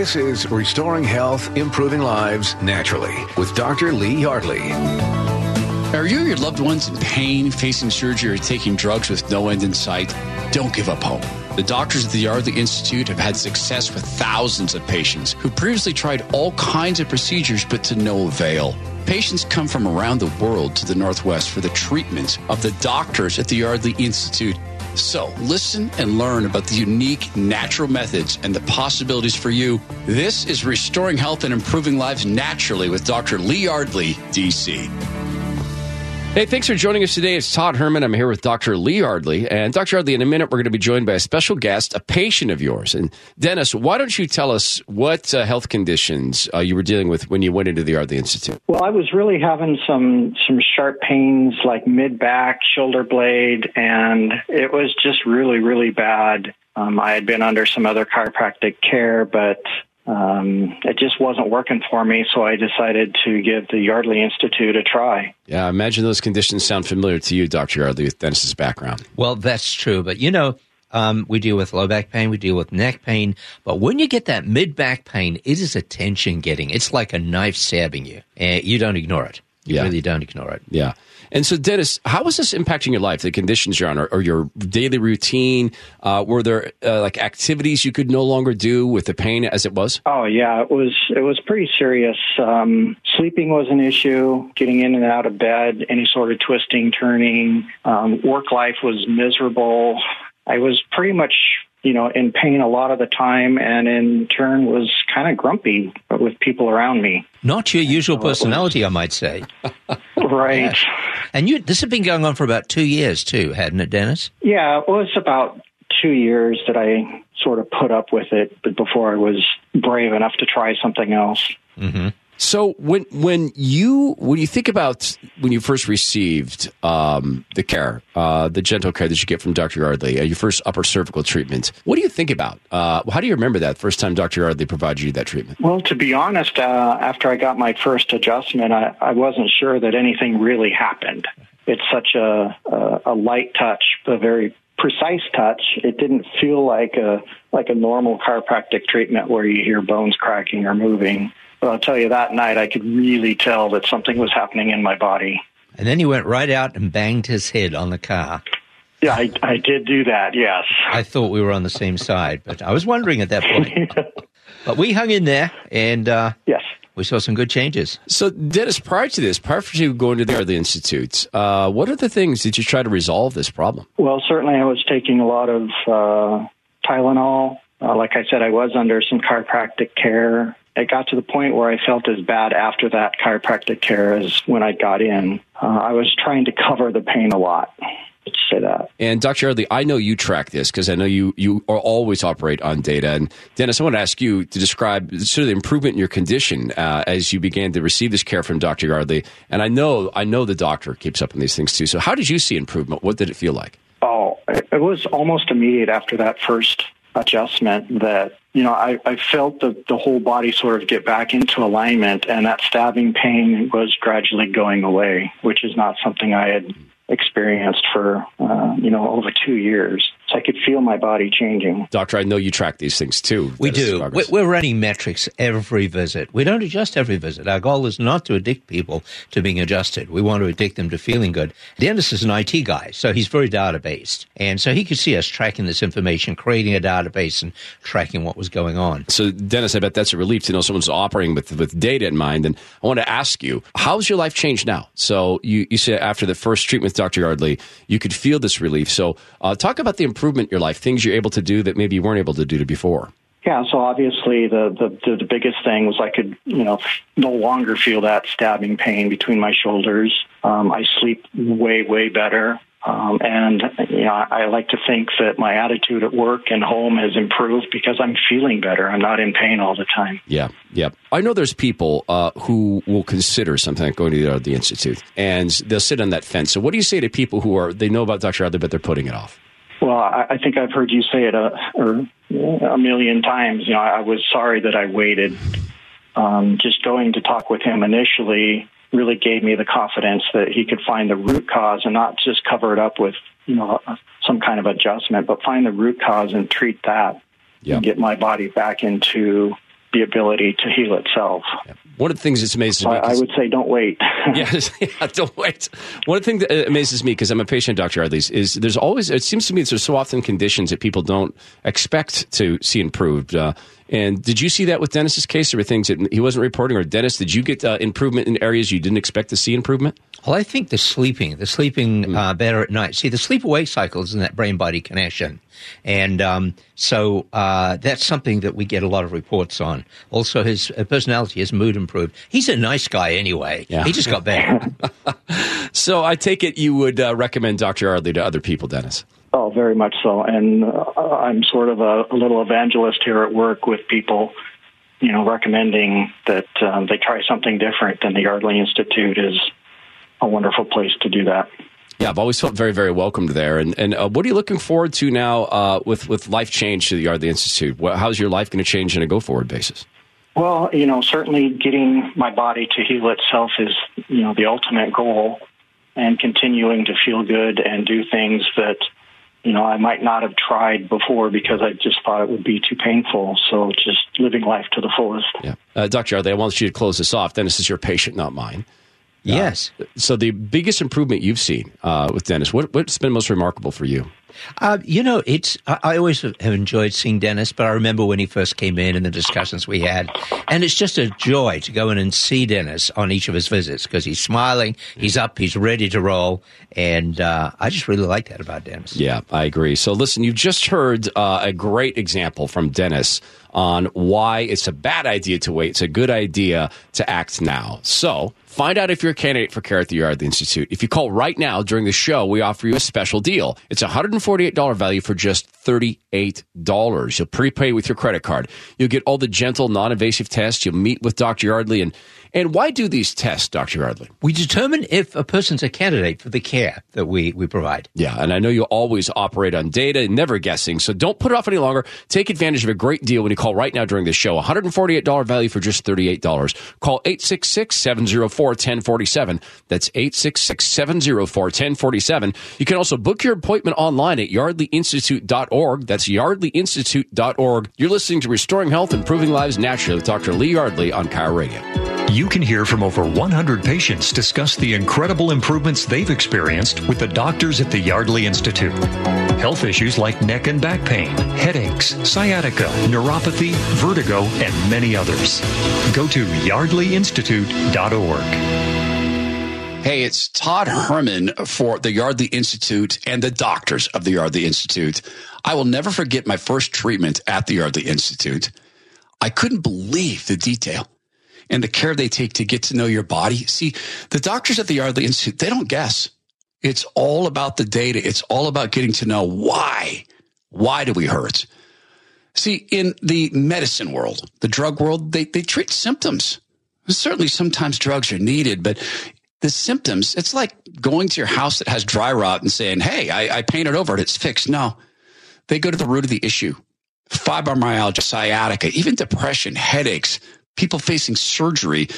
This is Restoring Health, Improving Lives Naturally with Dr. Lee Yardley. Are you or your loved ones in pain, facing surgery, or taking drugs with no end in sight? Don't give up hope. The doctors at the Yardley Institute have had success with thousands of patients who previously tried all kinds of procedures but to no avail. Patients come from around the world to the Northwest for the treatment of the doctors at the Yardley Institute. So, listen and learn about the unique natural methods and the possibilities for you. This is Restoring Health and Improving Lives Naturally with Dr. Lee Yardley, DC. Hey, thanks for joining us today. It's Todd Herman. I'm here with Dr. Lee Yardley. And Dr. Yardley, in a minute, we're going to be joined by a special guest, a patient of yours. And Dennis, why don't you tell us what uh, health conditions uh, you were dealing with when you went into the Yardley Institute? Well, I was really having some some sharp pains like mid back, shoulder blade, and it was just really, really bad. Um, I had been under some other chiropractic care, but um, it just wasn't working for me, so I decided to give the Yardley Institute a try. Yeah, I imagine those conditions sound familiar to you, Dr. Yardley, with Dennis's background. Well, that's true. But you know, um, we deal with low back pain, we deal with neck pain. But when you get that mid back pain, it is a tension getting. It's like a knife stabbing you, and you don't ignore it. You Yeah. really don't ignore it. Yeah. And so, Dennis, how is this impacting your life, the conditions you're on, or, or your daily routine? Uh, were there uh, like activities you could no longer do with the pain as it was? Oh yeah, it was it was pretty serious. Um, sleeping was an issue. Getting in and out of bed, any sort of twisting, turning. Um, work life was miserable. I was pretty much you know in pain a lot of the time, and in turn was kind of grumpy with people around me. Not your usual personality, I might say. Right. And you, this has been going on for about two years too, hadn't it, Dennis? Yeah, it was about two years that I sort of put up with it, but before I was brave enough to try something else. Mm-hmm. So when when you when you think about when you first received um, the care, uh, the gentle care that you get from Dr. Yardley, uh, your first upper cervical treatment, what do you think about? Uh, how do you remember that first time Dr. Yardley provided you that treatment? Well, to be honest, uh, after I got my first adjustment, I, I wasn't sure that anything really happened. It's such a, a, a light touch, a very precise touch. It didn't feel like a like a normal chiropractic treatment where you hear bones cracking or moving. But I'll tell you that night, I could really tell that something was happening in my body. And then he went right out and banged his head on the car. Yeah, I, I did do that. Yes. I thought we were on the same side, but I was wondering at that point. but we hung in there, and uh, Yes. we saw some good changes. So, Dennis, prior to this, prior to going to the Yardley institutes, uh, what are the things that you try to resolve this problem? Well, certainly I was taking a lot of uh, Tylenol. Uh, like I said, I was under some chiropractic care. It got to the point where I felt as bad after that chiropractic care as when I got in. Uh, I was trying to cover the pain a lot. Let's say that. And Dr. Yardley, I know you track this because I know you you are always operate on data. And Dennis, I want to ask you to describe sort of the improvement in your condition uh, as you began to receive this care from Dr. Yardley. And I know I know the doctor keeps up on these things too. So how did you see improvement? What did it feel like? Oh, it was almost immediate after that first adjustment that, you know, I, I felt the, the whole body sort of get back into alignment and that stabbing pain was gradually going away, which is not something I had experienced for, uh, you know, over two years. So I could feel my body changing. Doctor, I know you track these things too. We do. We're, we're running metrics every visit. We don't adjust every visit. Our goal is not to addict people to being adjusted. We want to addict them to feeling good. Dennis is an IT guy, so he's very data based. And so he could see us tracking this information, creating a database and tracking what was going on. So, Dennis, I bet that's a relief to know someone's operating with, with data in mind. And I want to ask you, how's your life changed now? So, you, you said after the first treatment with Dr. Yardley, you could feel this relief. So, uh, talk about the improvement in your life, things you're able to do that maybe you weren't able to do before. Yeah, so obviously the, the, the, biggest thing was I could, you know, no longer feel that stabbing pain between my shoulders. Um, I sleep way, way better. Um, and, you know, I like to think that my attitude at work and home has improved because I'm feeling better. I'm not in pain all the time. Yeah, yeah. I know there's people uh, who will consider something like going to the, the Institute and they'll sit on that fence. So, what do you say to people who are, they know about Dr. Adler but they're putting it off? Well, I, I think I've heard you say it a, or a million times. You know, I was sorry that I waited. Um, just going to talk with him initially really gave me the confidence that he could find the root cause and not just cover it up with, you know, some kind of adjustment, but find the root cause and treat that Yeah. and get my body back into the ability to heal itself. One of the things that's amazing so me. I, I would say don't wait. yes, yeah, don't wait. One of the things that amazes me, because I'm a patient, Dr. Yardley's, is there's always, it seems to me there's so often conditions that people don't expect to see improved. Uh, and did you see that with Dennis's case? There were things that he wasn't reporting, or Dennis, did you get uh, improvement in areas you didn't expect to see improvement? Well, I think the sleeping, the sleeping mm. uh, better at night. See, the sleep awake cycle is in that brain body connection. And um, so uh, that's something that we get a lot of reports on. Also, his uh, personality, his mood improved. He's a nice guy anyway. Yeah. He just got better. so I take it you would uh, recommend Dr. Yardley to other people, Dennis? Oh, very much so. And uh, I'm sort of a, a, little evangelist here at work with people, you know, recommending that um, they try something different. And the Yardley Institute is a wonderful place to do that. Yeah, I've always felt very, very welcomed there. And and uh, what are you looking forward to now uh, with with life change to the Yardley Institute? how's your life going to change on a go forward basis? Well, you know, certainly getting my body to heal itself is you know the ultimate goal, and continuing to feel good and do things that you know, I might not have tried before because I just thought it would be too painful. So just living life to the fullest. Yeah. Uh, Dr. I want you to close this off. Dennis is your patient, not mine. Yes. Uh, so the biggest improvement you've seen uh, with Dennis, what, what's been most remarkable for you? Uh, you know, it's I, I, always have enjoyed seeing Dennis, but I remember when he first came in and the discussions we had, and it's just a joy to go in and see Dennis on each of his visits because he's smiling, he's up, he's ready to roll, and uh, I just really like that about Dennis. Yeah, I agree. So listen, you've just heard uh, a great example from Dennis on why it's a bad idea to wait. It's a good idea to act now. So find out if you're a candidate for care at the Yardley Institute. If you call right now during the show, we offer you a special deal. It's a $148 value for just $38. You'll prepay with your credit card. You'll get all the gentle, non-invasive tests. You'll meet with Dr. Yardley and and why do these tests, Dr. Yardley? We determine if a person's a candidate for the care that we, we provide. Yeah, and I know you always operate on data, never guessing. So don't put it off any longer. Take advantage of a great deal when you call right now during this show. $148 value for just $38. Call 866-704-1047. That's 866-704-1047. You can also book your appointment online at yardleyinstitute.org. That's yardleyinstitute.org. You're listening to Restoring Health, Improving Lives Naturally with Dr. Lee Yardley on KIRO Radio. You can hear from over 100 patients discuss the incredible improvements they've experienced with the doctors at the Yardley Institute. Health issues like neck and back pain, headaches, sciatica, neuropathy, vertigo, and many others. Go to yardleyinstitute.org. Hey, it's Todd Herman for the Yardley Institute and the doctors of the Yardley Institute. I will never forget my first treatment at the Yardley Institute. I couldn't believe the detail and the care they take to get to know your body. See, the doctors at the Yardley Institute, they don't guess. It's all about the data. It's all about getting to know why. Why do we hurt? See, in the medicine world, the drug world, they, they treat symptoms. Certainly sometimes drugs are needed, but the symptoms, it's like going to your house that has dry rot and saying, Hey, I, I painted over it. It's fixed. No, they go to the root of the issue. Fibromyalgia, sciatica, even depression, headaches, people facing surgery,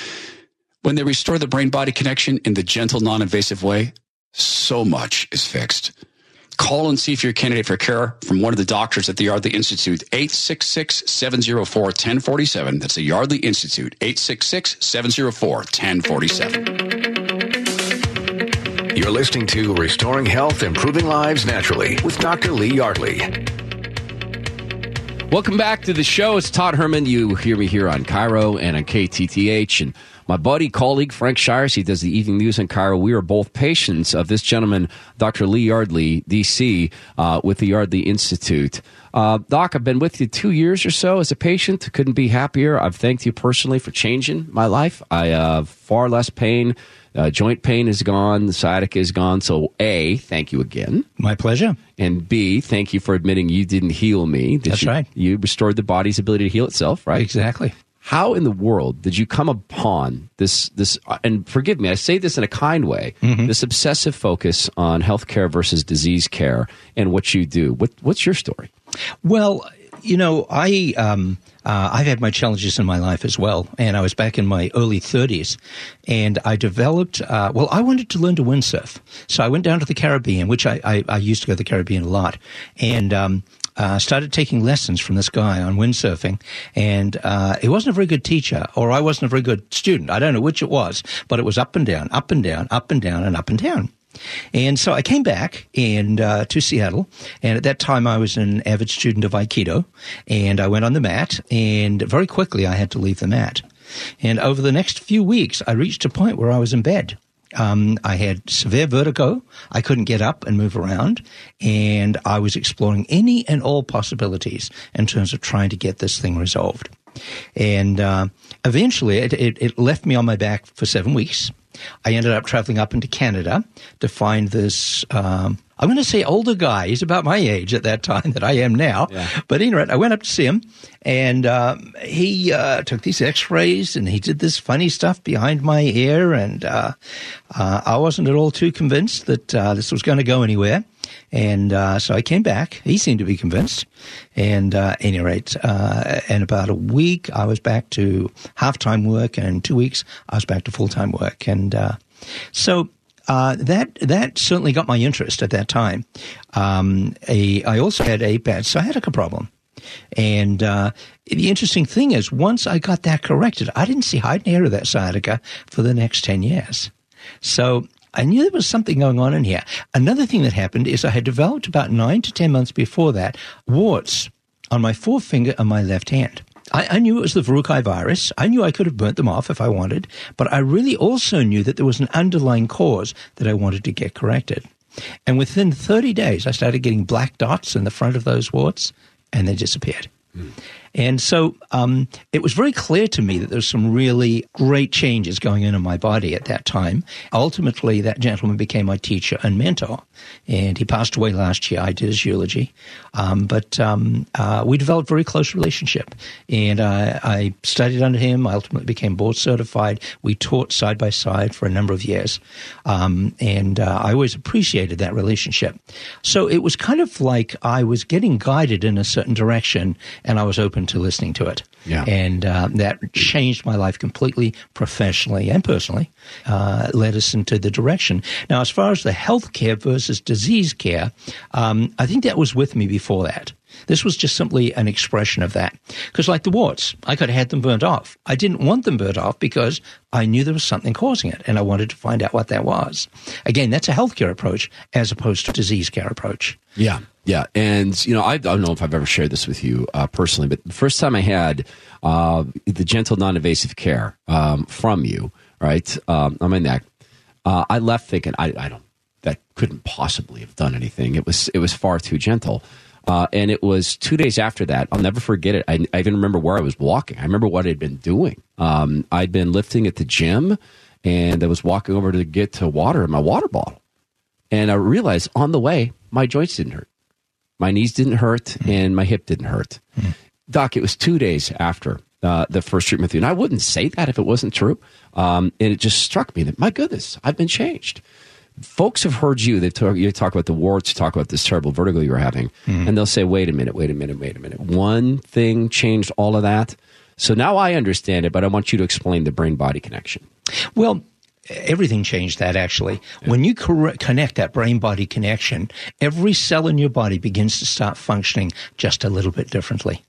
when they restore the brain body connection in the gentle, non invasive way, so much is fixed. Call and see if you're a candidate for care from one of the doctors at the Yardley Institute, 866 704 1047. That's the Yardley Institute, 866 704 1047. You're listening to Restoring Health, Improving Lives Naturally with Dr. Lee Yardley. Welcome back to the show. It's Todd Herman. You hear me here on KIRO and on KTTH. And my buddy, colleague, Frank Shiers, he does the evening news on KIRO. We are both patients of this gentleman, Dr. Lee Yardley, DC, uh, with the Yardley Institute. Uh, Doc, I've been with you two years or so as a patient. Couldn't be happier. I've thanked you personally for changing my life. I have far less pain uh, joint pain is gone. The sciatica is gone. So, A, thank you again. My pleasure. And B, thank you for admitting you didn't heal me. That's you, right. You restored the body's ability to heal itself, right? Exactly. How in the world did you come upon this? This uh, and forgive me, I say this in a kind way. Mm-hmm. This obsessive focus on healthcare versus disease care and what you do. What, what's your story? Well, you know, I um, uh, I've had my challenges in my life as well, and I was back in my early 30s, and I developed. Uh, well, I wanted to learn to windsurf, so I went down to the Caribbean, which I, I, I used to go to the Caribbean a lot, and um, uh, started taking lessons from this guy on windsurfing, and uh, he wasn't a very good teacher, or I wasn't a very good student. I don't know which it was, but it was up and down, up and down, up and down, and up and down. And so I came back and uh, to Seattle, and at that time I was an avid student of Aikido, and I went on the mat, and very quickly I had to leave the mat. And over the next few weeks, I reached a point where I was in bed. Um, I had severe vertigo. I couldn't get up and move around. And I was exploring any and all possibilities in terms of trying to get this thing resolved. And uh, eventually, it, it, it left me on my back for seven weeks. I ended up traveling up into Canada to find this. Um, I'm going to say older guy. He's about my age at that time that I am now. Yeah. But anyway, I went up to see him, and um, he uh, took these X-rays and he did this funny stuff behind my ear, and uh, uh, I wasn't at all too convinced that uh, this was going to go anywhere. And uh, so I came back. He seemed to be convinced. And uh, any rate, uh, in about a week, I was back to half time work, and in two weeks, I was back to full time work. And uh, so uh, that that certainly got my interest at that time. Um, a, I also had a bad sciatica problem. And uh, the interesting thing is, once I got that corrected, I didn't see hide and hair of that sciatica for the next 10 years. So I knew there was something going on in here. Another thing that happened is I had developed about nine to 10 months before that warts on my forefinger and my left hand. I, I, knew it was the Verruca virus. I knew I could have burnt them off if I wanted, but I really also knew that there was an underlying cause that I wanted to get corrected. And within 30 days, I started getting black dots in the front of those warts, and they disappeared. Mm. And so um, it was very clear to me that there some really great changes going on in my body at that time. Ultimately, that gentleman became my teacher and mentor, and he passed away last year. I did his eulogy, um, but um, uh, we developed a very close relationship, and uh, I studied under him. I ultimately became board certified. We taught side by side for a number of years, um, and uh, I always appreciated that relationship. So it was kind of like I was getting guided in a certain direction, and I was open open to listening to it. Yeah. And uh, that changed my life completely, professionally and personally, uh, led us into the direction. Now, as far as the health care versus disease care, um, I think that was with me before that. This was just simply an expression of that. Because, like the warts, I could have had them burnt off. I didn't want them burnt off because I knew there was something causing it, and I wanted to find out what that was. Again, that's a healthcare approach as opposed to disease care approach. Yeah, yeah. And, you know, I, I don't know if I've ever shared this with you uh, personally, but the first time I had uh, the gentle, non invasive care um, from you, right, um, on my neck, uh, I left thinking, I, I don't, that couldn't possibly have done anything. It was, it was far too gentle. Uh, and it was two days after that. I'll never forget it. I, I, even remember where I was walking. I remember what I'd been doing. Um, I'd been lifting at the gym, and I was walking over to get to water in my water bottle. And I realized on the way, my joints didn't hurt. My knees didn't hurt, and my hip didn't hurt. Doc, it was two days after uh, the first treatment you. And I wouldn't say that if it wasn't true. Um, and it just struck me that, my goodness, I've been changed folks have heard you. They talk, you talk about the warts, you talk about this terrible vertigo you were having, mm. and they'll say, "Wait a minute, wait a minute, wait a minute." One thing changed all of that. So now I understand it, but I want you to explain the brain body connection. Well, everything changed that actually. Yeah. When you cor- connect that brain body connection, every cell in your body begins to start functioning just a little bit differently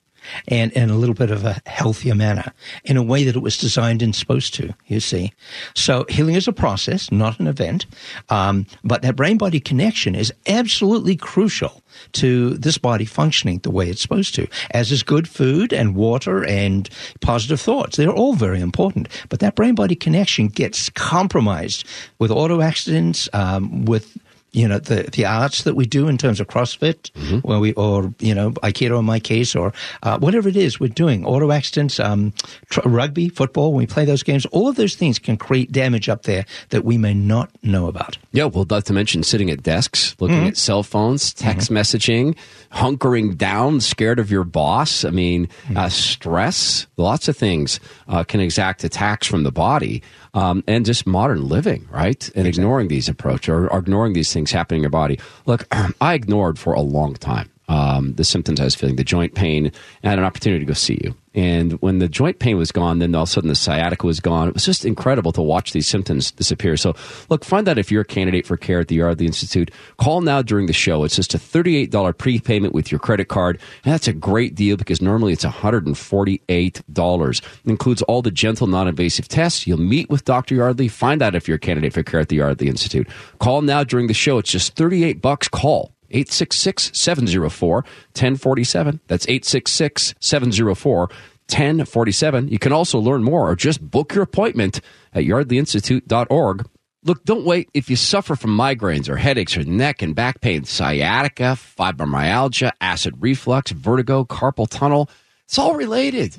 and in a little bit of a healthier manner in a way that it was designed and supposed to, you see. So healing is a process, not an event. Um, but that brain body connection is absolutely crucial to this body functioning the way it's supposed to, as is good food and water and positive thoughts. They're all very important. But that brain body connection gets compromised with auto accidents, um, with you know the the arts that we do in terms of CrossFit, mm-hmm. where we or you know Aikido in my case, or uh, whatever it is we're doing, auto accidents, um, tr- rugby, football. When we play those games, all of those things can create damage up there that we may not know about. Yeah, well, not to mention sitting at desks, looking mm-hmm. at cell phones, text mm-hmm. messaging, hunkering down, scared of your boss. I mean, mm-hmm. uh, stress, lots of things uh, can exact attacks from the body um, and just modern living, right? And exactly. ignoring these approaches or, or, ignoring these things happening in your body. Look, I ignored for a long time. Um, the symptoms I was feeling, the joint pain, and I had an opportunity to go see you. And when the joint pain was gone, then all of a sudden the sciatica was gone. It was just incredible to watch these symptoms disappear. So, look, find out if you're a candidate for care at the Yardley Institute. Call now during the show. It's just a $38 prepayment with your credit card. And that's a great deal because normally it's $148. It includes all the gentle, non invasive tests. You'll meet with Dr. Yardley. Find out if you're a candidate for care at the Yardley Institute. Call now during the show. It's just 38 bucks. Call 866 704 1047. That's 866 704 1047. You can also learn more or just book your appointment at yardleyinstitute.org. Look, don't wait. If you suffer from migraines or headaches or neck and back pain, sciatica, fibromyalgia, acid reflux, vertigo, carpal tunnel, it's all related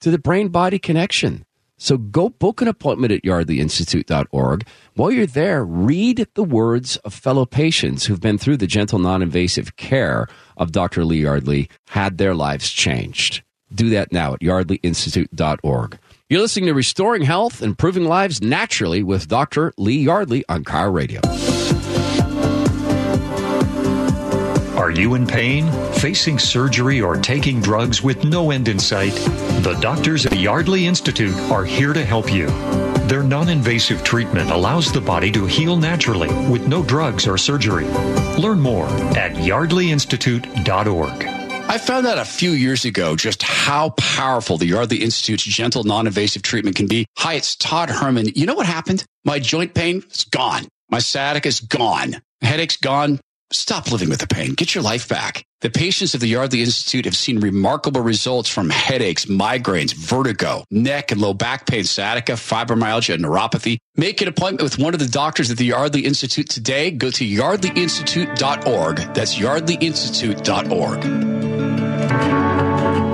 to the brain body connection. So go book an appointment at yardleyinstitute.org. While you're there, read the words of fellow patients who've been through the gentle, non invasive care of Dr. Lee Yardley, had their lives changed. Do that now at yardleyinstitute.org. You're listening to Restoring Health, Improving Lives Naturally with Dr. Lee Yardley on Car Radio. Are you in pain, facing surgery, or taking drugs with no end in sight? The doctors at the Yardley Institute are here to help you. Their non invasive treatment allows the body to heal naturally with no drugs or surgery. Learn more at yardleyinstitute.org. I found out a few years ago just how powerful the Yardley Institute's gentle, non invasive treatment can be. Hi, it's Todd Herman. You know what happened? My joint pain is gone. My sciatica is gone. Headache's gone. Stop living with the pain. Get your life back. The patients of the Yardley Institute have seen remarkable results from headaches, migraines, vertigo, neck and low back pain, sciatica, fibromyalgia, and neuropathy. Make an appointment with one of the doctors at the Yardley Institute today. Go to yardleyinstitute.org. That's yardleyinstitute.org.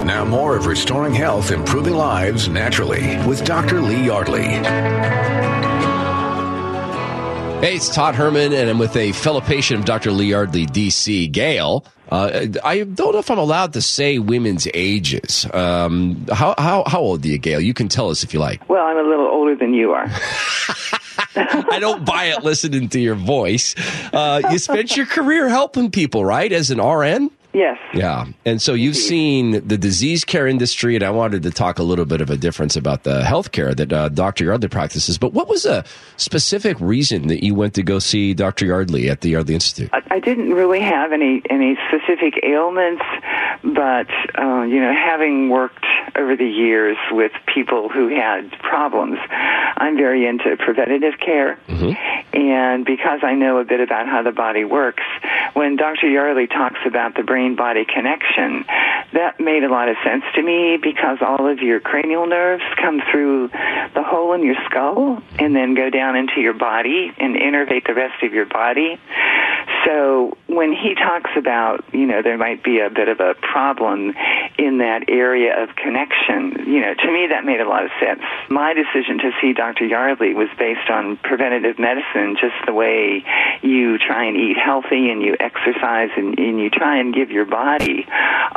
Now, more of Restoring Health, Improving Lives Naturally with Dr. Lee Yardley. Hey, it's Todd Herman, and I'm with a fellow patient of Dr. Lee Yardley, DC, Gail. Uh, I don't know if I'm allowed to say women's ages. Um, how, how, how old are you, Gail? You can tell us if you like. Well, I'm a little older than you are. I don't buy it listening to your voice. Uh, you spent your career helping people, right, as an RN? Yes. Yeah. And so you've seen the disease care industry, and I wanted to talk a little bit of a difference about the healthcare that uh, Dr. Yardley practices. But what was a specific reason that you went to go see Dr. Yardley at the Yardley Institute? I, I didn't really have any, any specific ailments, but, uh, you know, having worked over the years with people who had problems, I'm very into preventative care. Mm-hmm. And because I know a bit about how the body works, when Dr. Yardley talks about the brain body connection, that made a lot of sense to me because all of your cranial nerves come through the hole in your skull and then go down into your body and innervate the rest of your body. So when he talks about, you know, there might be a bit of a problem in that area of connection, you know, to me that made a lot of sense. My decision to see Dr. Yardley was based on preventative medicine, just the way you try and eat healthy and you exercise and, and you try and give your body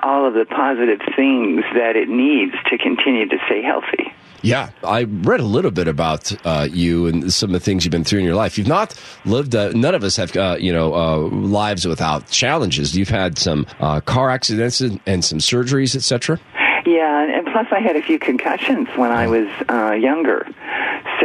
all of the positive things that it needs to continue to stay healthy. Yeah, I read a little bit about uh, you and some of the things you've been through in your life. You've not lived. Uh, none of us have, uh, you know, uh, lives without challenges. You've had some uh, car accidents and some surgeries, etc. Yeah, and plus I had a few concussions when I was uh, younger.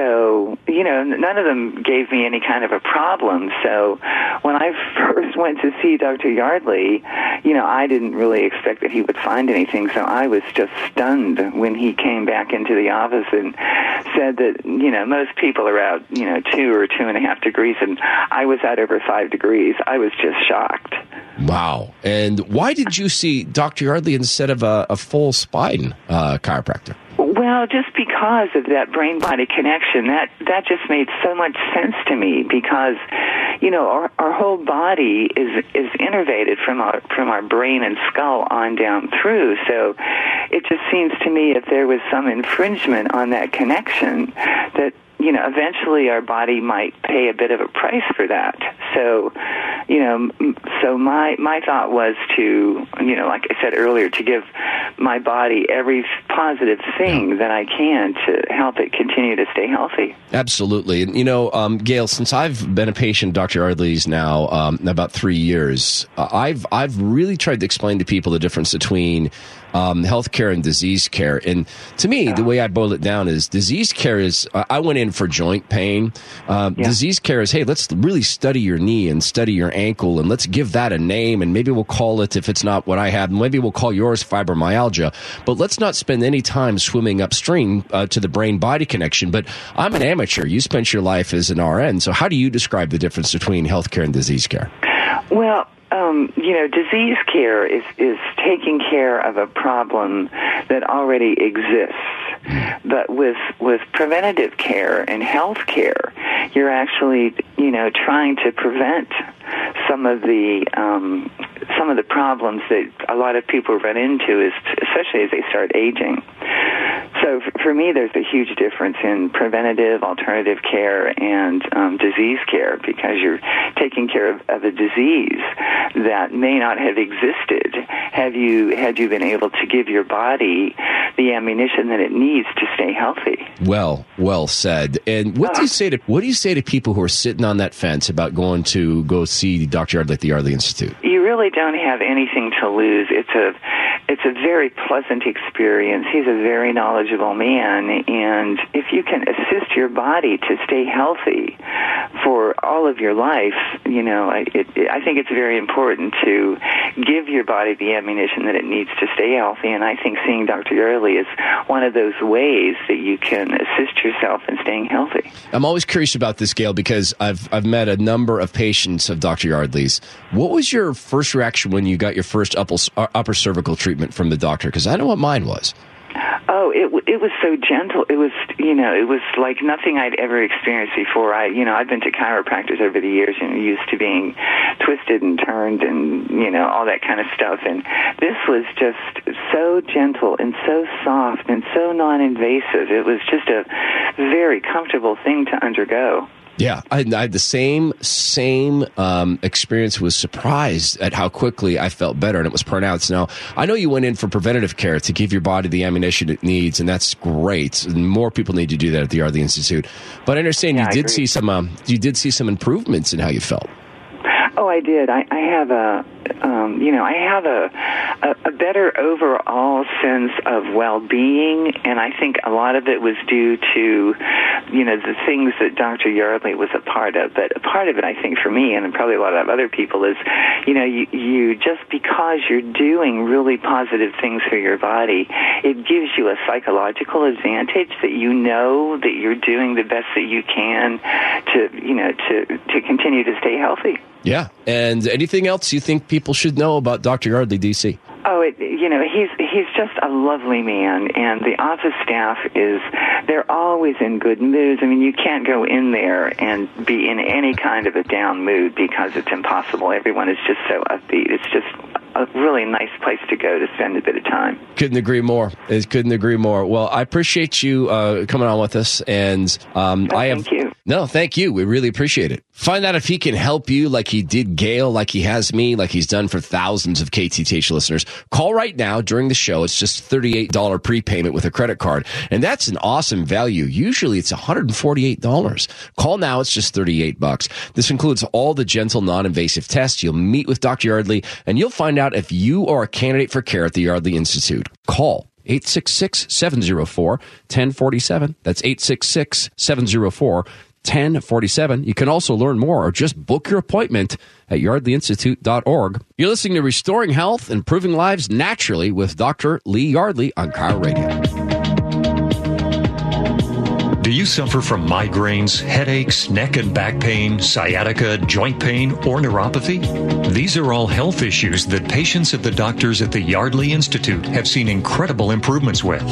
So, you know, none of them gave me any kind of a problem. So when I first went to see Dr. Yardley, you know, I didn't really expect that he would find anything. So I was just stunned when he came back into the office and said that, you know, most people are out, you know, two or two and a half degrees, and I was out over five degrees. I was just shocked. Wow. And why did you see Dr. Yardley instead of a, a full spine uh, chiropractor? Well, just because of that brain body connection, that that just made so much sense to me because, you know, our, our whole body is is innervated from our from our brain and skull on down through. So, it just seems to me if there was some infringement on that connection, that you know, eventually our body might pay a bit of a price for that. So, you know, so my my thought was to, you know, like I said earlier, to give my body every positive thing that I can to help it continue to stay healthy. Absolutely. And, you know, um, Gail, since I've been a patient, Dr. Yardley's now um, about three years, uh, I've, I've really tried to explain to people the difference between um, healthcare and disease care. And to me, yeah. the way I boil it down is disease care is I went in for joint pain. Uh, yeah. Disease care is hey, let's really study your knee and study your ankle and let's give that a name and maybe we'll call it if it's not what I have. Maybe we'll call yours fibromyalgia. But let's not spend any time swimming upstream uh, to the brain body connection. But I'm an amateur. You spent your life as an RN. So how do you describe the difference between healthcare and disease care? Well, um, you know, disease care is, is taking care of a problem that already exists. But with, with preventative care and health care, you're actually, you know, trying to prevent some of the um, some of the problems that a lot of people run into, is especially as they start aging. So for me, there's a huge difference in preventative, alternative care, and um, disease care because you're taking care of, of a disease that may not have existed have you had you been able to give your body the ammunition that it needs to stay healthy. Well, well said. And what do you say to what do you say to people who are sitting on that fence about going to go see the Dr. Yardley at the Yardley Institute? You really don't have anything to lose. It's a it's a very pleasant experience. He's a very knowledgeable man, and if you can assist your body to stay healthy for all of your life, you know, it, it, I think it's very important to give your body the ammunition that it needs to stay healthy. And I think seeing Dr. Yardley is one of those ways that you can assist yourself in staying healthy. I'm always curious about this, Gail, because I've I've met a number of patients of Dr. Yardley's. What was your first reaction when you got your first upper, upper cervical treatment from the doctor? Because I know what mine was. Oh, it it was so gentle. It was you know it was like nothing I'd ever experienced before. I you know I've been to chiropractors over the years and used to being twisted and turned and you know all that kind of stuff. And this was just so gentle and so soft and so non-invasive. It was just a very comfortable thing to undergo. Yeah, I, I, had the same same um, experience. Was surprised at how quickly I felt better, and it was pronounced. Now I know you went in for preventative care to give your body the ammunition it needs, and that's great. And more people need to do that at the Yardley Institute. But I understand yeah, you I did agree. see some um, you did see some improvements in how you felt. Oh, I did. I, I have a, um, you know, I have a, a, a better overall sense of well-being, and I think a lot of it was due to, you know, the things that Dr. Yardley was a part of. But a part of it, I think, for me, and probably a lot of other people, is, you know, you, you just because you're doing really positive things for your body, it gives you a psychological advantage that you know that you're doing the best that you can to, you know, to to continue to stay healthy. Yeah. And anything else you think people should know about Dr. Yardley, DC? Oh, it, you know, he's he's just a lovely man, and the office staff is they're always in good moods. I mean, you can't go in there and be in any kind of a down mood because it's impossible. Everyone is just so upbeat. It's just a really nice place to go to spend a bit of time. Couldn't agree more. Couldn't agree more. Well, I appreciate you uh, coming on with us, and um, oh, I have. No, thank you. We really appreciate it. Find out if he can help you like he did Gail, like he has me, like he's done for thousands of KTTH listeners. Call right now during the show. It's just $38 prepayment with a credit card. And that's an awesome value. Usually it's $148. Call now. It's just 38 bucks. This includes all the gentle, non-invasive tests. You'll meet with Dr. Yardley and you'll find out if you are a candidate for care at the Yardley Institute. Call 866 704 1047. That's 866 704 1047. You can also learn more or just book your appointment at yardleyinstitute.org. You're listening to Restoring Health, Improving Lives Naturally with Dr. Lee Yardley on KIRO Radio. Do you suffer from migraines, headaches, neck and back pain, sciatica, joint pain, or neuropathy? These are all health issues that patients at the doctors at the Yardley Institute have seen incredible improvements with.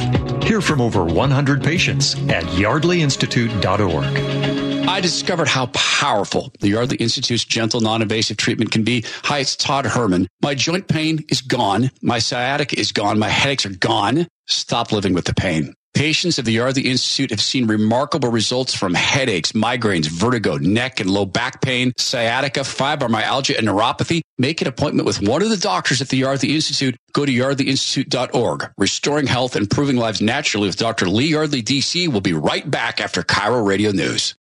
Hear from over 100 patients at yardleyinstitute.org. I discovered how powerful the Yardley Institute's gentle, non-invasive treatment can be. Hi, it's Todd Herman. My joint pain is gone. My sciatica is gone. My headaches are gone. Stop living with the pain. Patients of the Yardley Institute have seen remarkable results from headaches, migraines, vertigo, neck and low back pain, sciatica, fibromyalgia, and neuropathy. Make an appointment with one of the doctors at the Yardley Institute go to yardleyinstitute.org. Restoring health, improving lives naturally with Dr. Lee Yardley, DC. We'll be right back after KIRO Radio News.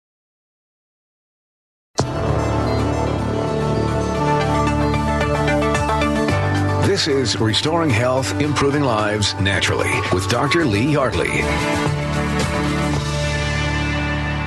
This is Restoring Health, Improving Lives Naturally with Dr. Lee Yardley.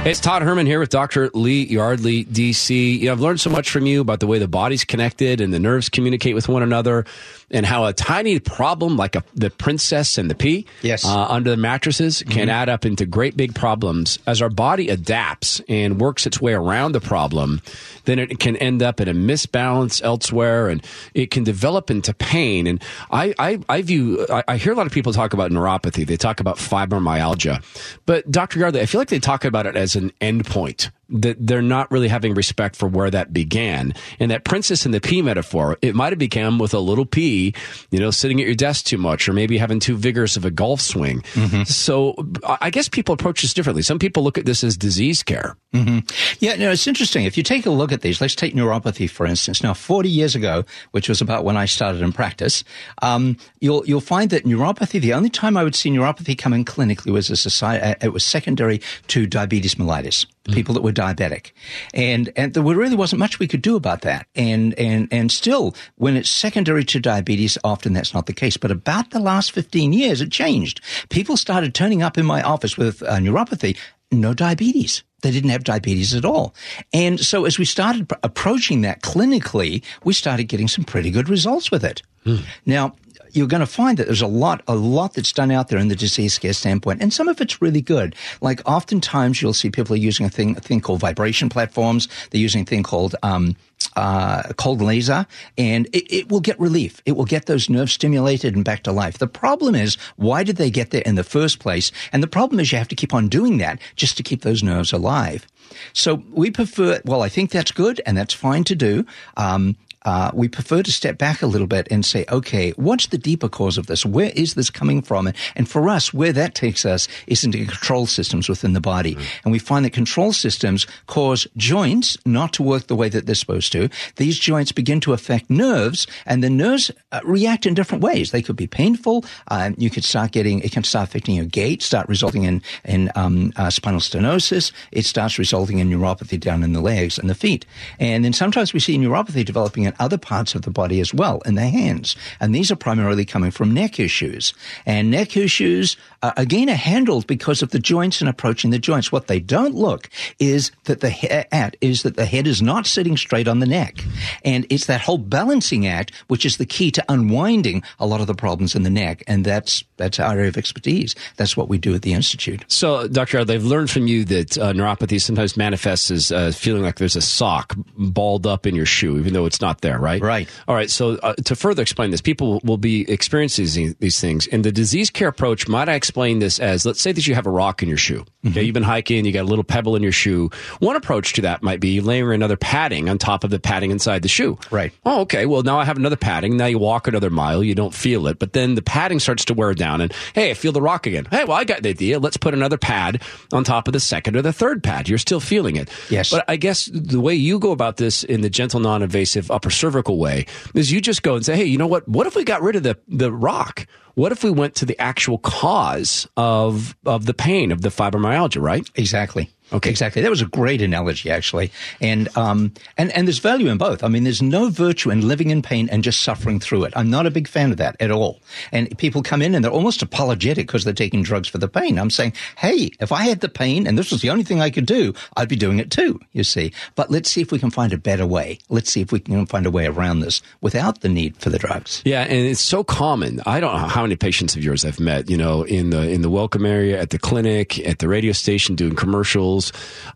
It's Todd Herman here with Dr. Lee Yardley, DC. You know, I've learned so much from you about the way the body's connected and the nerves communicate with one another and how a tiny problem like a, the princess and the pea yes. uh, under the mattresses can mm-hmm. add up into great big problems. As our body adapts and works its way around the problem, then it can end up in a misbalance elsewhere and it can develop into pain. And I, I, I view, I, I hear a lot of people talk about neuropathy. They talk about fibromyalgia. But Dr. Yardley, I feel like they talk about it as an endpoint that they're not really having respect for where that began. And that princess and the pea metaphor, it might have become with a little pea, you know, sitting at your desk too much or maybe having too vigorous of a golf swing. Mm-hmm. So I guess people approach this differently. Some people look at this as disease care. Mm-hmm. Yeah, no, it's interesting. If you take a look at these, let's take neuropathy, for instance. Now, 40 years ago, which was about when I started in practice, um, you'll, you'll find that neuropathy, the only time I would see neuropathy come in clinically was a society, uh, it was secondary to diabetes mellitus. People that were diabetic. And, and there really wasn't much we could do about that. And, and, and still, when it's secondary to diabetes, often that's not the case. But about the last 15 years, it changed. People started turning up in my office with uh, neuropathy, no diabetes. They didn't have diabetes at all. And so as we started approaching that clinically, we started getting some pretty good results with it. Mm. Now, you're going to find that there's a lot, a lot that's done out there in the disease care standpoint, and some of it's really good. Like oftentimes you'll see people are using a thing, a thing called vibration platforms. They're using a thing called, um, uh, cold laser, and it, it, will get relief. It will get those nerves stimulated and back to life. The problem is, why did they get there in the first place? And the problem is, you have to keep on doing that just to keep those nerves alive. So we prefer, well, I think that's good and that's fine to do. Um, uh, we prefer to step back a little bit and say, okay, what's the deeper cause of this? Where is this coming from? And for us, where that takes us is into control systems within the body. Mm-hmm. And we find that control systems cause joints not to work the way that they're supposed to. These joints begin to affect nerves, and the nerves uh, react in different ways. They could be painful. Um, you could start getting, it can start affecting your gait, start resulting in, in um, uh, spinal stenosis. It starts resulting in neuropathy down in the legs and the feet. And then sometimes we see neuropathy developing other parts of the body as well, in the hands. And these are primarily coming from neck issues. And neck issues, uh, again, are handled because of the joints and approaching the joints. What they don't look is that the he- at is that the head is not sitting straight on the neck. And it's that whole balancing act, which is the key to unwinding a lot of the problems in the neck. And that's, that's our area of expertise. That's what we do at the Institute. So, Dr. they've learned from you that uh, neuropathy sometimes manifests as uh, feeling like there's a sock balled up in your shoe, even though it's not there, right? Right. All right. So uh, to further explain this, people will be experiencing these things. and the disease care approach, might I explain this as let's say that you have a rock in your shoe. Mm-hmm. you've been hiking, you got a little pebble in your shoe. One approach to that might be layering another padding on top of the padding inside the shoe. Right. Oh, okay. Well, now I have another padding. Now you walk another mile, you don't feel it, but then the padding starts to wear down, and hey, I feel the rock again. Hey, well, I got the idea. Let's put another pad on top of the second or the third pad. You're still feeling it. Yes. But I guess the way you go about this in the gentle, non-invasive upper cervical way is you just go and say, hey, you know what? What if we got rid of the, the rock? What if we went to the actual cause of, of the pain, of the fibromyalgia, right? Exactly. Okay, exactly. That was a great analogy, actually, and um, and and there's value in both. I mean, there's no virtue in living in pain and just suffering through it. I'm not a big fan of that at all. And people come in and they're almost apologetic because they're taking drugs for the pain. I'm saying, hey, if I had the pain and this was the only thing I could do, I'd be doing it too. You see, but let's see if we can find a better way. Let's see if we can find a way around this without the need for the drugs. Yeah, and it's so common. I don't know how many patients of yours I've met. You know, in the in the welcome area, at the clinic, at the radio station, doing commercials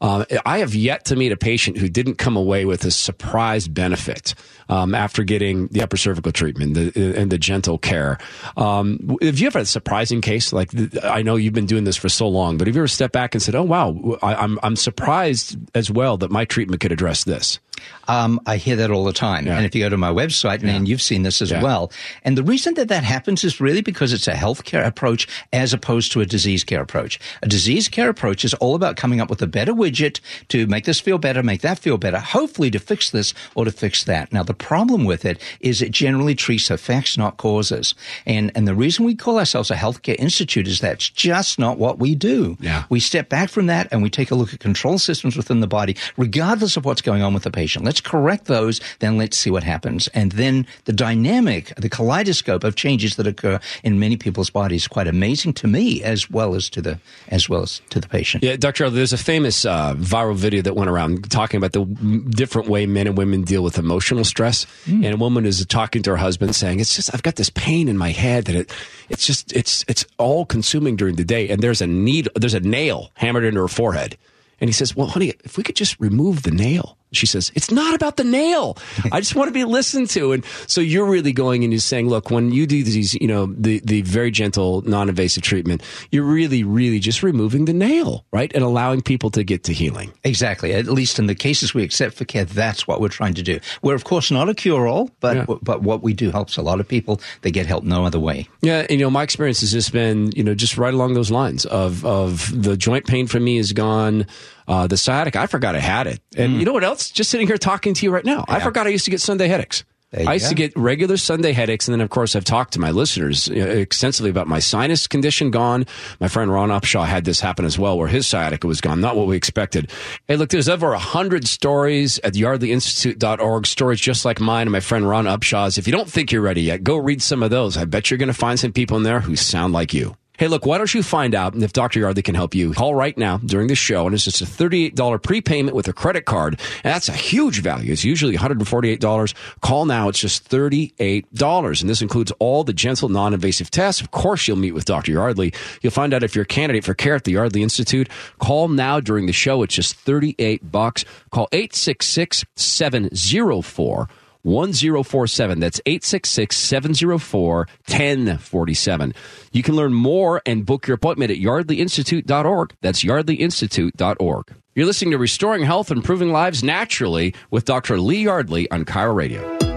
um, I have yet to meet a patient who didn't come away with a surprise benefit um, after getting the upper cervical treatment the, and the gentle care. Um, have you ever had a surprising case? Like, I know you've been doing this for so long, but have you ever stepped back and said, "Oh wow, I, I'm I'm surprised as well that my treatment could address this"? Um, I hear that all the time. Yeah. And if you go to my website, yeah. and you've seen this as yeah. well. And the reason that that happens is really because it's a healthcare approach as opposed to a disease care approach. A disease care approach is all about coming up with a better widget to make this feel better, make that feel better, hopefully to fix this or to fix that. Now, the problem with it is it generally treats effects, not causes. And, and the reason we call ourselves a healthcare institute is that's just not what we do. We step back from that and we take a look at control systems within the body, regardless of what's going on with the patient. Let's correct those, then let's see what happens. And then the dynamic, the kaleidoscope of changes that occur in many people's bodies is quite amazing to me as well as to the as well as to the patient. Yeah, Dr. there's a famous uh, viral video that went around talking about the different way men and women deal with emotional stress. Mm. And a woman is talking to her husband saying, "It's just I've got this pain in my head that it it's just it's it's all consuming during the day and there's a needle there's a nail hammered into her forehead." And he says, "Well, honey, if we could just remove the nail." She says, It's not about the nail. I just want to be listened to. And so you're really going and you're saying, Look, when you do these, you know, the, the very gentle, non invasive treatment, you're really, really just removing the nail, right? And allowing people to get to healing. Exactly. At least in the cases we accept for care, that's what we're trying to do. We're, of course, not a cure all, but, yeah. but what we do helps a lot of people. They get help no other way. Yeah. And, you know, my experience has just been, you know, just right along those lines of, of the joint pain for me is gone. Uh, the sciatic, I forgot I had it. And mm. you know what else? Just sitting here talking to you right now, yeah. I forgot I used to get Sunday headaches. I used go. to get regular Sunday headaches, and then of course I've talked to my listeners extensively about my sinus condition gone. My friend Ron Upshaw had this happen as well, where his sciatica was gone, not what we expected. Hey, look, there's over a hundred stories at yardleyinstitute.org, stories just like mine and my friend Ron Upshaw's. If you don't think you're ready yet, go read some of those. I bet you're going to find some people in there who sound like you. Hey, look, why don't you find out if Dr. Yardley can help you? Call right now during the show, and it's just a $38 prepayment with a credit card. And that's a huge value. It's usually $148. Call now. It's just $38. And this includes all the gentle, non-invasive tests. Of course, you'll meet with Dr. Yardley. You'll find out if you're a candidate for care at the Yardley Institute. Call now during the show. It's just 38 bucks. Call 866 704 1047. That's 866 704 1047. You can learn more and book your appointment at yardleyinstitute.org. That's yardleyinstitute.org. You're listening to Restoring Health, Improving Lives Naturally with Dr. Lee Yardley on KIRO Radio.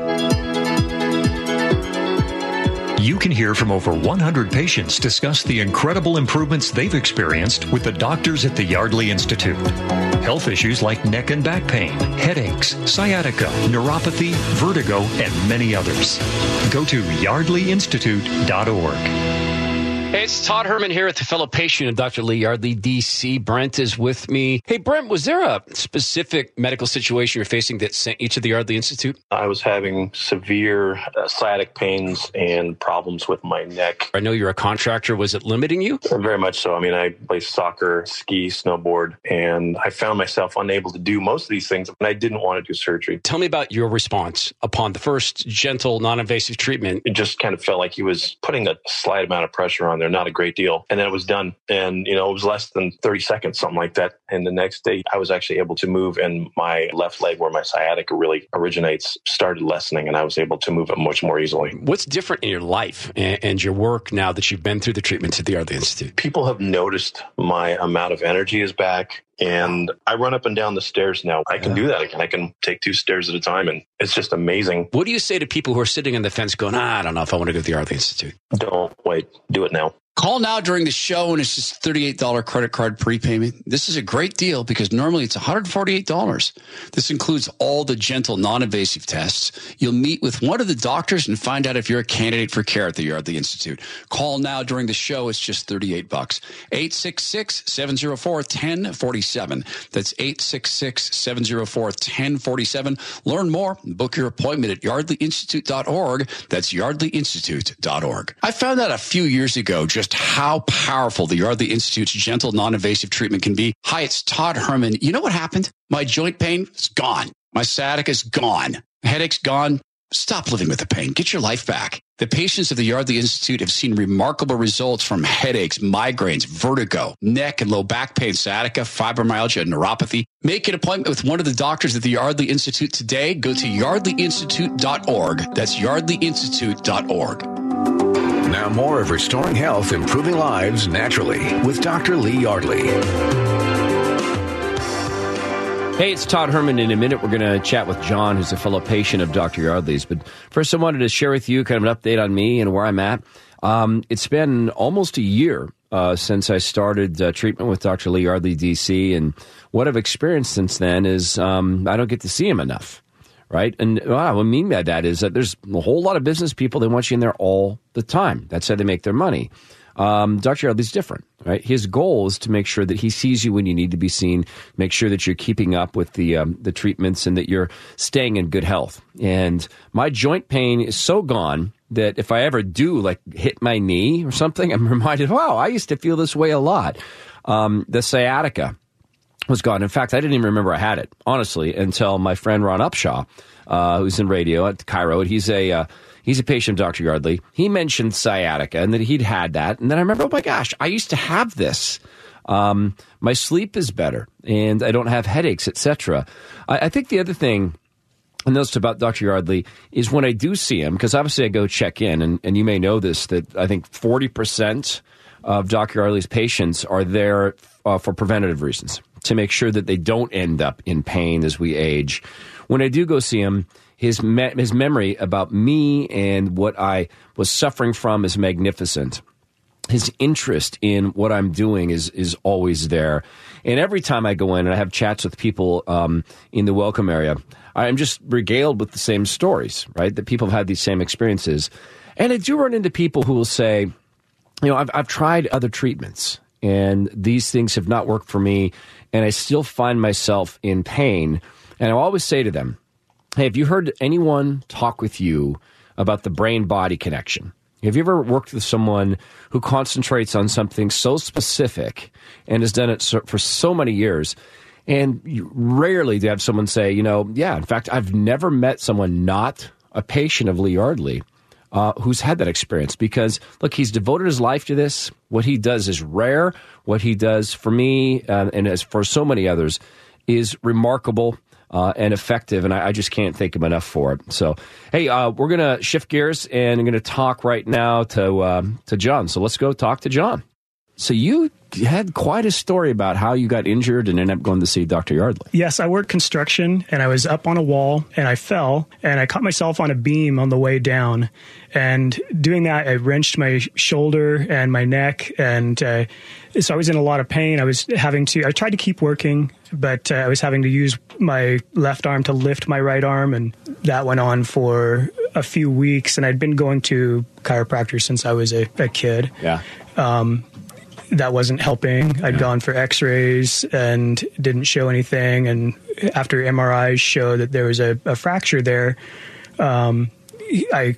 You can hear from over 100 patients discuss the incredible improvements they've experienced with the doctors at the Yardley Institute. Health issues like neck and back pain, headaches, sciatica, neuropathy, vertigo, and many others. Go to yardleyinstitute.org. Hey, it's Todd Herman here at the fellow patient of Dr. Lee Yardley, DC. Brent is with me. Hey, Brent, was there a specific medical situation you're facing that sent you to the Yardley Institute? I was having severe uh, sciatic pains and problems with my neck. I know you're a contractor. Was it limiting you? Very much so. I mean, I play soccer, ski, snowboard, and I found myself unable to do most of these things, and I didn't want to do surgery. Tell me about your response upon the first gentle, non invasive treatment. It just kind of felt like he was putting a slight amount of pressure on there, not a great deal. And then it was done. And, you know, it was less than 30 seconds, something like that. And the next day I was actually able to move and my left leg where my sciatica really originates started lessening and I was able to move it much more easily. What's different in your life and your work now that you've been through the treatments at the Yardley Institute? People have noticed my amount of energy is back and I run up and down the stairs now. I can yeah. do that again. I can take two stairs at a time, and it's just amazing. What do you say to people who are sitting on the fence going, ah, I don't know if I want to go to the Yardley Institute? Don't wait. Do it now. Call now during the show and it's just $38 credit card prepayment. This is a great deal because normally it's $148. This includes all the gentle, non-invasive tests. You'll meet with one of the doctors and find out if you're a candidate for care at the Yardley Institute. Call now during the show. It's just 38 bucks. 866-704-1047. That's 866-704-1047. Learn more. Book your appointment at yardleyinstitute.org. That's yardleyinstitute.org. I found out a few years ago just just how powerful the Yardley Institute's gentle, non-invasive treatment can be. Hi, it's Todd Herman. You know what happened? My joint pain is gone. My sciatica is gone. Headache's gone. Stop living with the pain. Get your life back. The patients of the Yardley Institute have seen remarkable results from headaches, migraines, vertigo, neck and low back pain, sciatica, fibromyalgia, and neuropathy. Make an appointment with one of the doctors at the Yardley Institute today. Go to yardleyinstitute.org. That's yardleyinstitute.org. Now, more of Restoring Health, Improving Lives Naturally with Dr. Lee Yardley. Hey, it's Todd Herman. In a minute, we're going to chat with John, who's a fellow patient of Dr. Yardley's. But first, I wanted to share with you kind of an update on me and where I'm at. Um, it's been almost a year uh, since I started uh, treatment with Dr. Lee Yardley, DC. And what I've experienced since then is um, I don't get to see him enough. Right. And what I mean by that is that there's a whole lot of business people, they want you in there all the time. That's how they make their money. Um, Dr. Yardley's different, right? His goal is to make sure that he sees you when you need to be seen, make sure that you're keeping up with the um, the treatments and that you're staying in good health. And my joint pain is so gone that if I ever do like hit my knee or something, I'm reminded, wow, I used to feel this way a lot. Um, the sciatica was gone. In fact, I didn't even remember I had it, honestly, until my friend Ron Upshaw, uh, who's in radio at KIRO. He's a uh, He's a patient of Dr. Yardley. He mentioned sciatica and that he'd had that. And then I remember, oh my gosh, I used to have this. Um, my sleep is better and I don't have headaches, etc. I, I think the other thing I noticed about Dr. Yardley is when I do see him, because obviously I go check in, and, and you may know this, that I think 40% of Dr. Yardley's patients are there uh, for preventative reasons to make sure that they don't end up in pain as we age. When I do go see him, his me- his memory about me and what I was suffering from is magnificent. His interest in what I'm doing is is always there, and every time I go in and I have chats with people um, in the welcome area, I'm just regaled with the same stories. Right, that people have had these same experiences, and I do run into people who will say, you know, I've I've tried other treatments and these things have not worked for me, and I still find myself in pain. And I always say to them, Hey, have you heard anyone talk with you about the brain body connection? Have you ever worked with someone who concentrates on something so specific and has done it for so many years? And rarely do you have someone say, you know, yeah, in fact, I've never met someone not a patient of Lee Yardley uh, who's had that experience because, look, he's devoted his life to this. What he does is rare. What he does for me uh, and as for so many others is remarkable uh, and effective, and I, I, just can't thank him enough for it. So, hey, uh, we're to shift gears and I'm to talk right now to um, to John. So let's go talk to John. So you had quite a story about how you got injured and ended up going to see Dr. Yardley. Yes, I worked construction and I was up on a wall and I fell and I caught myself on a beam on the way down. And doing that, I wrenched my shoulder and my neck. And uh, so I was in a lot of pain. I was having to, I tried to keep working, but uh, I was having to use my left arm to lift my right arm. And that went on for a few weeks. And I'd been going to chiropractors since I was a, a kid. Yeah. Um, that wasn't helping. I'd yeah. gone for X-rays and didn't show anything, and after MRIs showed that there was a, a fracture there, um, I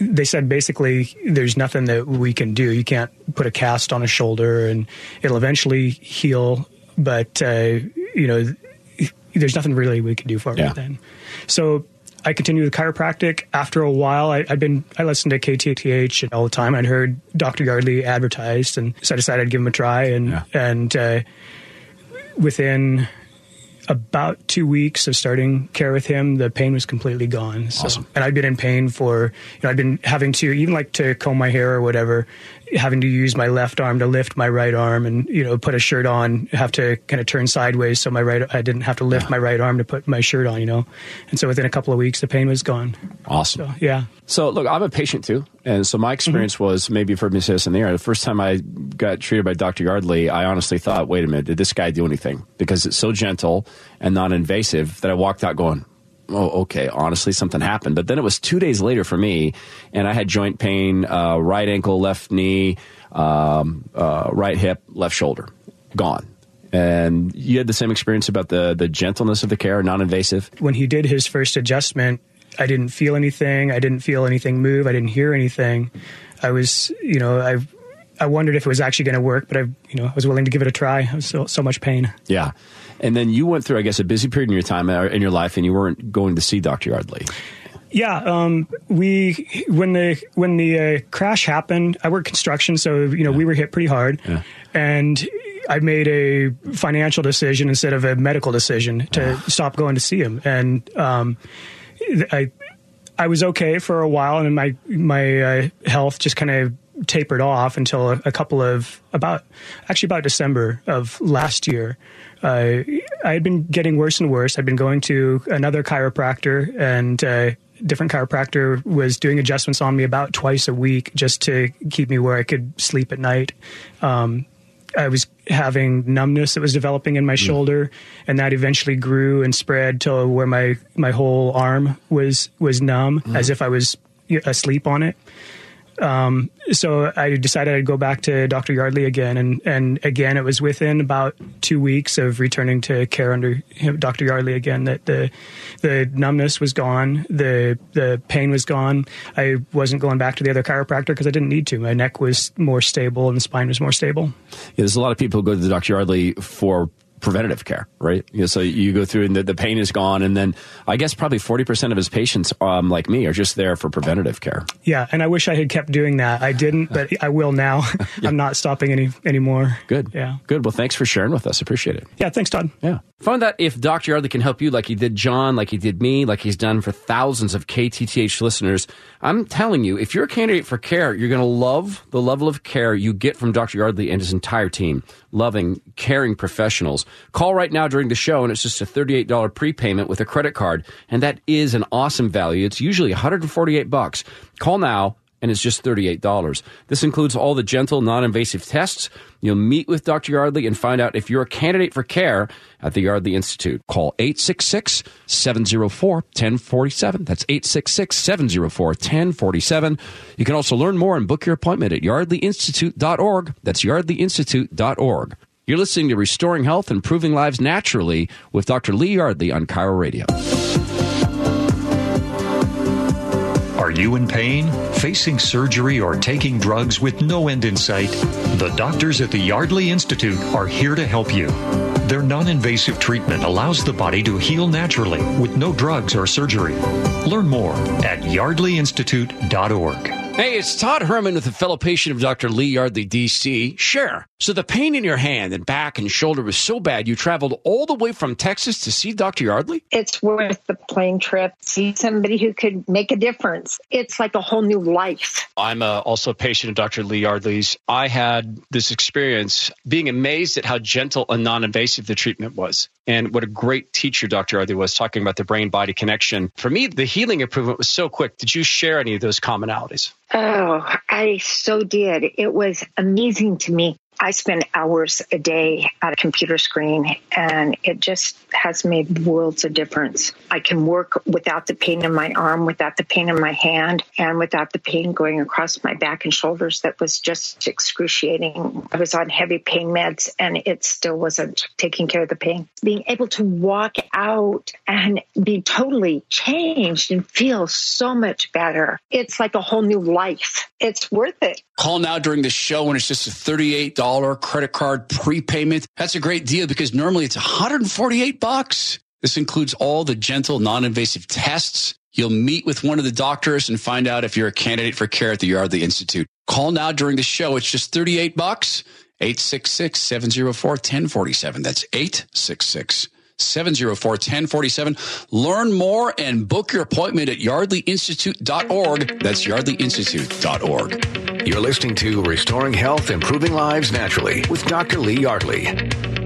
they said basically there's nothing that we can do. You can't put a cast on a shoulder, and it'll eventually heal, but uh, you know there's nothing really we can do for yeah. it then. So I continued with chiropractic. After a while, I, had been I listened to KTTH all the time. I'd heard Dr. Yardley advertised, and so I decided I'd give him a try. And yeah. and uh, within about two weeks of starting care with him, the pain was completely gone. So, awesome. And I'd been in pain for, you know, I'd been having to, even like to comb my hair or whatever, having to use my left arm to lift my right arm and, you know, put a shirt on, have to kind of turn sideways so my right, I didn't have to lift yeah. my right arm to put my shirt on, you know. And so within a couple of weeks, the pain was gone. Awesome. So, yeah. So, look, I'm a patient too. And so my experience mm-hmm. was maybe you've heard me say this in the air. The first time I got treated by Dr. Yardley, I honestly thought, wait a minute, did this guy do anything? Because it's so gentle and non invasive that I walked out going, oh, okay, honestly, something happened. But then it was two days later for me, and I had joint pain, uh, right ankle, left knee, um, uh, right hip, left shoulder, gone. And you had the same experience about the the gentleness of the care, non invasive. When he did his first adjustment, I didn't feel anything. I didn't feel anything move. I didn't hear anything. I was, you know, I I wondered if it was actually going to work, but I, you know, I was willing to give it a try. I was so so much pain. Yeah, and then you went through, I guess, a busy period in your time uh, in your life, and you weren't going to see Doctor Yardley. Yeah, um, we when the when the uh, crash happened, I worked construction, so you know yeah. we were hit pretty hard, yeah. and I made a financial decision instead of a medical decision to stop going to see him, and um, I I was okay for a while, and my my uh, health just kind of tapered off until a, a, couple of about actually about December of last year. Uh, I had been getting worse and worse. I'd been going to another chiropractor, and uh, different chiropractor was doing adjustments on me about twice a week just to keep me where I could sleep at night. Um, I was having numbness that was developing in my mm. shoulder, and that eventually grew and spread to where my my whole arm was was numb, mm. as if I was asleep on it. Um, so I decided I'd go back to Dr. Yardley again, and and again it was within about two weeks of returning to care under him, Dr. Yardley again that the the numbness was gone, the the pain was gone. I wasn't going back to the other chiropractor because I didn't need to. My neck was more stable and the spine was more stable. Yeah, there's a lot of people who go to the Dr. Yardley for preventative care, right? You know, so you go through and the, the, pain is gone, and then I guess probably forty percent of his patients, um, like me, are just there for preventative care. Yeah, and I wish I had kept doing that. I didn't, but I will now. yeah. I'm not stopping any anymore. Good. Yeah. Good. Well, thanks for sharing with us. Appreciate it. Yeah. Thanks, Todd. Yeah. Find out if Dr. Yardley can help you like he did John, like he did me, like he's done for thousands of KTTH listeners. I'm telling you, if you're a candidate for care, you're going to love the level of care you get from Dr. Yardley and his entire team. Loving, caring professionals. Call right now during the show, and it's just a $38 prepayment with a credit card. And that is an awesome value. It's usually 148 bucks. Call now and it's just $38. This includes all the gentle, non invasive tests. You'll meet with Dr. Yardley and find out if you're a candidate for care at the Yardley Institute. Call 866 704 1047. That's 866 704 1047. You can also learn more and book your appointment at yardleyinstitute.org. That's yardleyinstitute.org. You're listening to Restoring Health, Improving Lives Naturally with Dr. Lee Yardley on KIRO Radio. Are you in pain, facing surgery, or taking drugs with no end in sight? The doctors at the Yardley Institute are here to help you. Their non invasive treatment allows the body to heal naturally with no drugs or surgery. Learn more at yardleyinstitute.org. Hey, it's Todd Herman with a fellow patient of Dr. Lee Yardley, D.C. Sure. So the pain in your hand and back and shoulder was so bad you traveled all the way from Texas to see Dr. Yardley? It's worth the plane trip. See somebody who could make a difference. It's like a whole new life. I'm uh, also a patient of Dr. Lee Yardley's. I had this experience being amazed at how gentle and non invasive the treatment was and what a great teacher Dr. Arthur was talking about the brain body connection. For me, the healing improvement was so quick. Did you share any of those commonalities? Oh, I so did. It was amazing to me I spend hours a day at a computer screen and it just has made worlds of difference. I can work without the pain in my arm, without the pain in my hand, and without the pain going across my back and shoulders that was just excruciating. I was on heavy pain meds and it still wasn't taking care of the pain. Being able to walk out and be totally changed and feel so much better. It's like a whole new life. It's worth it. Call now during the show and it's just a $38 credit card prepayment. That's a great deal because normally it's 148 bucks. This includes all the gentle, non-invasive tests. You'll meet with one of the doctors and find out if you're a candidate for care at the Yardley Institute. Call now during the show. It's just 38 bucks. 866 704 1047. That's 866 704 1047. Learn more and book your appointment at yardleyinstitute.org. That's yardleyinstitute.org. You're listening to Restoring Health, Improving Lives Naturally with Dr. Lee Yardley.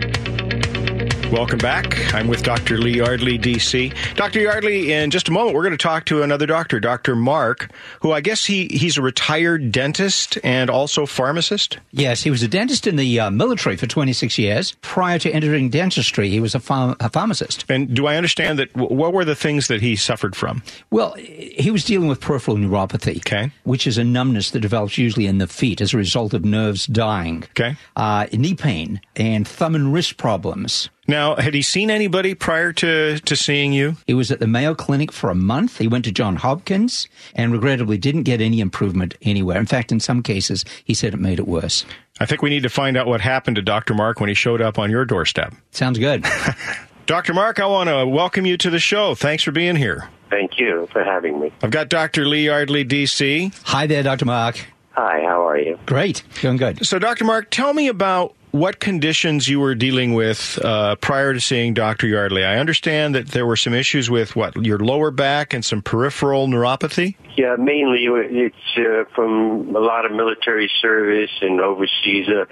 Welcome back. I'm with Dr. Lee Yardley, DC. Dr. Yardley, in just a moment, we're going to talk to another doctor, Dr. Mark, who I guess he, he's a retired dentist and also pharmacist. Yes, he was a dentist in the uh, military for 26 years. Prior to entering dentistry, he was a, ph- a pharmacist. And do I understand that? What were the things that he suffered from? Well, he was dealing with peripheral neuropathy, okay. which is a numbness that develops usually in the feet as a result of nerves dying. Okay. Uh, knee pain and thumb and wrist problems. Now, had he seen anybody prior to, to seeing you? He was at the Mayo Clinic for a month. He went to John Hopkins and regrettably didn't get any improvement anywhere. In fact, in some cases, he said it made it worse. I think we need to find out what happened to Dr. Mark when he showed up on your doorstep. Sounds good. Dr. Mark, I want to welcome you to the show. Thanks for being here. Thank you for having me. I've got Dr. Lee Yardley, DC. Hi there, Dr. Mark. Hi, how are you? Great, doing good. So, Dr. Mark, tell me about what conditions you were dealing with uh, prior to seeing Dr. Yardley. I understand that there were some issues with what your lower back and some peripheral neuropathy. Yeah, mainly it's uh, from a lot of military service and overseas. Uh,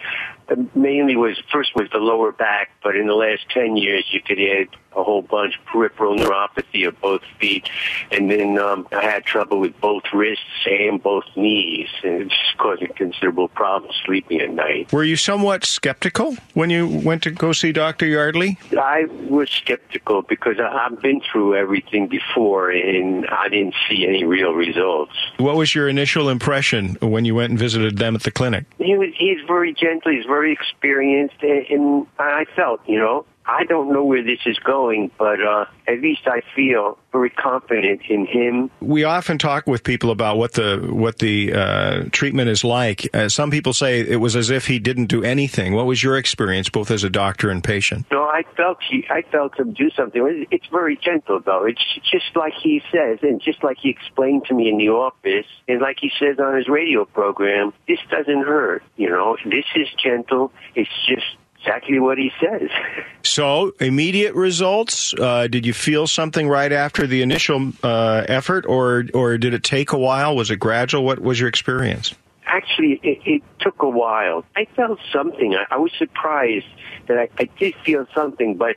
mainly was first was the lower back, but in the last ten years you could add a whole bunch peripheral neuropathy of both feet, and then um, I had trouble with both wrists and both knees, and it's causing considerable problems sleeping at night. Were you somewhat skeptical when you went to go see Dr. Yardley? I was skeptical because I- I've been through everything before, and I didn't see any real results. What was your initial impression when you went and visited them at the clinic? He was he's very gentle, he's very experienced, and, and I felt, you know, I don't know where this is going, but uh, at least I feel very confident in him. We often talk with people about what the what the uh, treatment is like. Uh, some people say it was as if he didn't do anything. What was your experience, both as a doctor and patient? No, I felt he, I felt him do something. It's very gentle, though. It's just like he says, and just like he explained to me in the office, and like he says on his radio program. This doesn't hurt. You know, this is gentle. It's just exactly what he says. So, immediate results. Uh, did you feel something right after the initial uh, effort, or or did it take a while? Was it gradual? What was your experience? Actually, it, it took a while. I felt something. I, I was surprised that I, I did feel something, but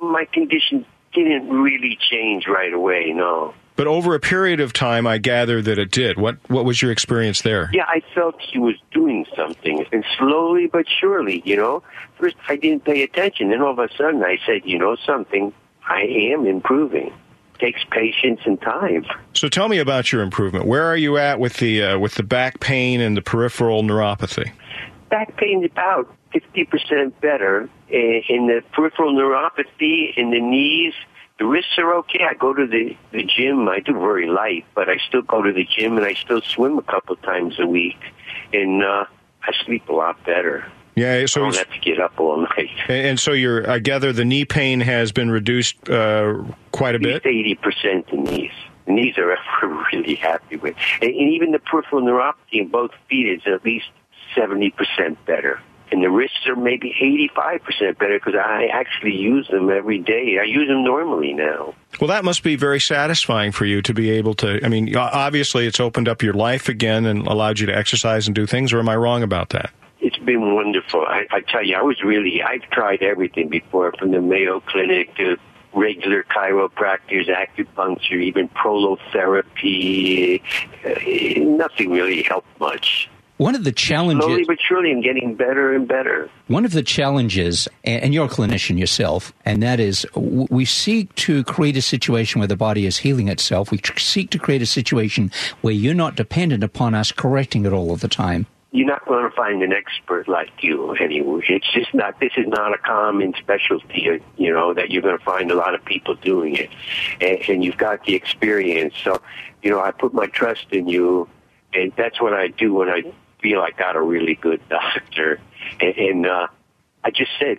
my condition didn't really change right away. No. But over a period of time, I gather that it did. What what was your experience there? Yeah, I felt he was doing something, and slowly but surely, you know. First, I didn't pay attention, then all of a sudden, I said, you know, something. I am improving. Takes patience and time. So tell me about your improvement. Where are you at with the uh, with the back pain and the peripheral neuropathy? Back pain's about fifty percent better, in in the peripheral neuropathy in the knees. The wrists are okay. I go to the, the gym. I do very light, but I still go to the gym and I still swim a couple times a week. And uh, I sleep a lot better. Yeah, so I don't have to get up all night. and so you're. I gather the knee pain has been reduced uh, quite a bit. least eighty percent in knees. The knees are we're really happy with, and, and even the peripheral neuropathy in both feet is at least seventy percent better. And the wrists are maybe 85% better because I actually use them every day. I use them normally now. Well, that must be very satisfying for you to be able to. I mean, obviously, it's opened up your life again and allowed you to exercise and do things. Or am I wrong about that? It's been wonderful. I, I tell you, I was really, I've tried everything before from the Mayo Clinic to regular chiropractors, acupuncture, even prolotherapy. Uh, nothing really helped much. One of the challenges. Slowly but surely, I'm getting better and better. One of the challenges, and and you're a clinician yourself, and that is we seek to create a situation where the body is healing itself. We seek to create a situation where you're not dependent upon us correcting it all of the time. You're not going to find an expert like you anyway. It's just not. This is not a common specialty, uh, you know, that you're going to find a lot of people doing it, and, and you've got the experience. So, you know, I put my trust in you, and that's what I do when I feel I got a really good doctor. And, and uh, I just said,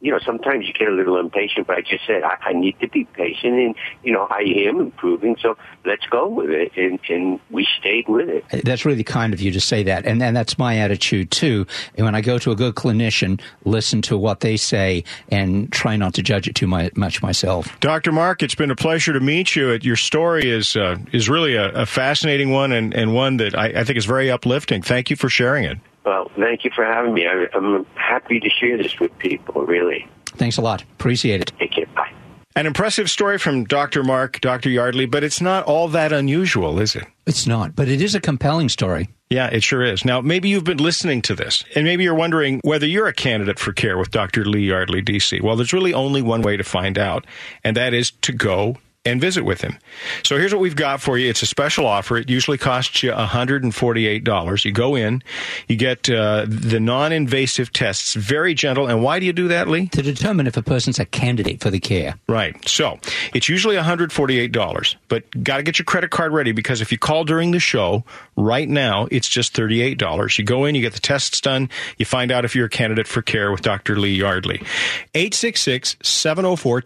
you know, sometimes you get a little impatient, but I just said I, I need to be patient, and you know, I am improving. So let's go with it, and, and we stayed with it. That's really kind of you to say that, and and that's my attitude too. And when I go to a good clinician, listen to what they say and try not to judge it too my, much myself. Dr. Mark, it's been a pleasure to meet you. Your story is uh, is really a, a fascinating one and, and one that I, I think is very uplifting. Thank you for sharing it. Well, thank you for having me. I, I'm happy to share this with people. Really, Thanks a lot. Appreciate it. take care. Bye. An impressive story from Dr. Mark, Dr. Yardley, but it's not all that unusual, is it? It's not, but it is a compelling story. Yeah, it sure is. Now, maybe you've been listening to this, and maybe you're wondering whether you're a candidate for care with Dr. Lee Yardley, DC. Well, there's really only one way to find out, and that is to go and visit with him. So here's what we've got for you. It's a special offer. It usually costs you $148. You go in, you get uh, the non-invasive tests, very gentle. And why do you do that, Lee? To determine if a person's a candidate for the care. Right. So it's usually $148, but got to get your credit card ready because if you call during the show right now, it's just $38. You go in, you get the tests done, you find out if you're a candidate for care with Dr. Lee Yardley. 866 704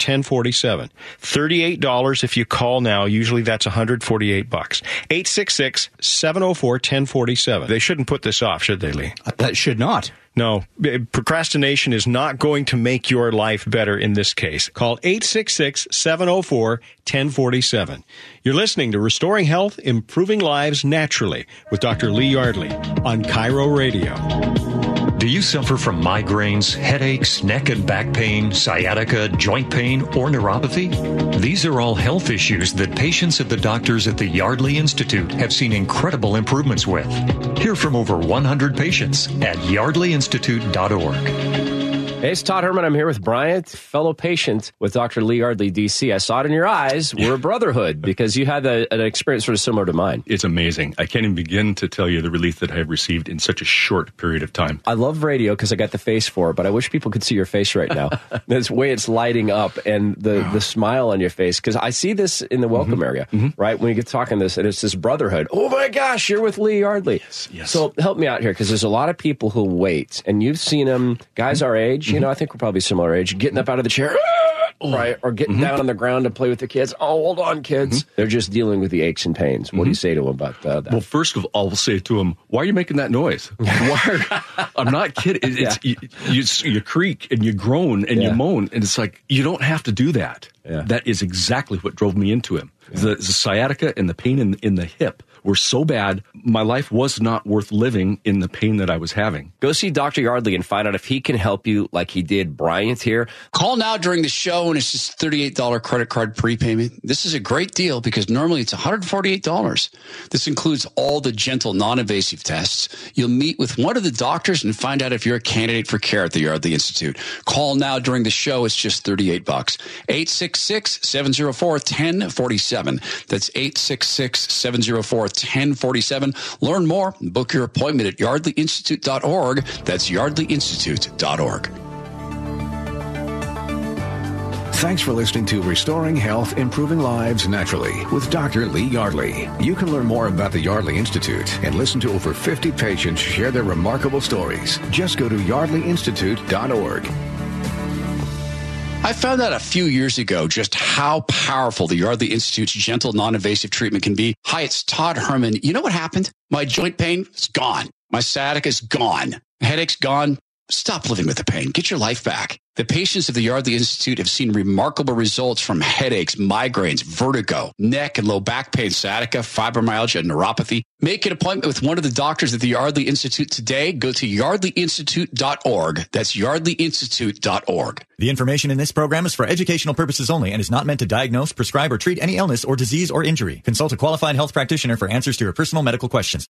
1047. $38 if you call now. Usually that's 148 bucks. 866 704 1047. They shouldn't put this off, should they, Lee? That should not. No, eh, procrastination is not going to make your life better in this case. Call 866 704 1047. You're listening to Restoring Health, Improving Lives Naturally with Dr. Lee Yardley on KIRO Radio. Do you suffer from migraines, headaches, neck and back pain, sciatica, joint pain, or neuropathy? These are all health issues that patients at the doctors at the Yardley Institute have seen incredible improvements with. Hear from over 100 patients at yardleyinstitute.org. Hey, it's Todd Herman. I'm here with Bryant, fellow patient with Dr. Lee Yardley, DC. I saw it in your eyes. We're a brotherhood because you had a, an experience sort of similar to mine. It's amazing. I can't even begin to tell you the relief that I have received in such a short period of time. I love radio because I got the face for it, but I wish people could see your face right now. the way it's lighting up and the, the smile on your face. Because I see this in the welcome mm-hmm. area, mm-hmm. right? When you get talking this, and it's this brotherhood. Oh my gosh, you're with Lee Yardley. Yes, yes. So help me out here because there's a lot of people who wait, and you've seen them, guys mm-hmm. our age. You know, I think we're probably similar age, getting up out of the chair, right, or getting mm-hmm. down on the ground to play with the kids. Oh, hold on, kids. Mm-hmm. They're just dealing with the aches and pains. What do you mm-hmm. say to them about uh, that? Well, first of all, I'll say to them, "Why are you making that noise? Why? Are, I'm not kidding. It's, you, you, you, creak and you groan and yeah. you moan, and it's like you don't have to do that. Yeah. That is exactly what drove me into him. The, the, sciatica and the pain in, in the hip were so bad, my life was not worth living in the pain that I was having. Go see Dr. Yardley and find out if he can help you like he did Bryant here. Call now during the show and it's just $38 credit card prepayment. This is a great deal because normally it's $148. This includes all the gentle, non-invasive tests. You'll meet with one of the doctors and find out if you're a candidate for care at the Yardley Institute. Call now during the show. It's just 38 bucks. 866-704-1047. That's 866-704 1047. Learn more, book your appointment at yardleyinstitute.org. That's yardleyinstitute.org. Thanks for listening to Restoring Health, Improving Lives Naturally with Dr. Lee Yardley. You can learn more about the Yardley Institute and listen to over 50 patients share their remarkable stories. Just go to yardleyinstitute.org. I found out a few years ago just how powerful the Yardley Institute's gentle, non-invasive treatment can be. Hi, it's Todd Herman. You know what happened? My joint pain is gone. My sciatica is gone. Headache's gone. Stop living with the pain. Get your life back. The patients of the Yardley Institute have seen remarkable results from headaches, migraines, vertigo, neck and low back pain, sciatica, fibromyalgia, and neuropathy. Make an appointment with one of the doctors at the Yardley Institute today. Go to yardleyinstitute.org. That's yardleyinstitute.org. The information in this program is for educational purposes only and is not meant to diagnose, prescribe, or treat any illness or disease or injury. Consult a qualified health practitioner for answers to your personal medical questions.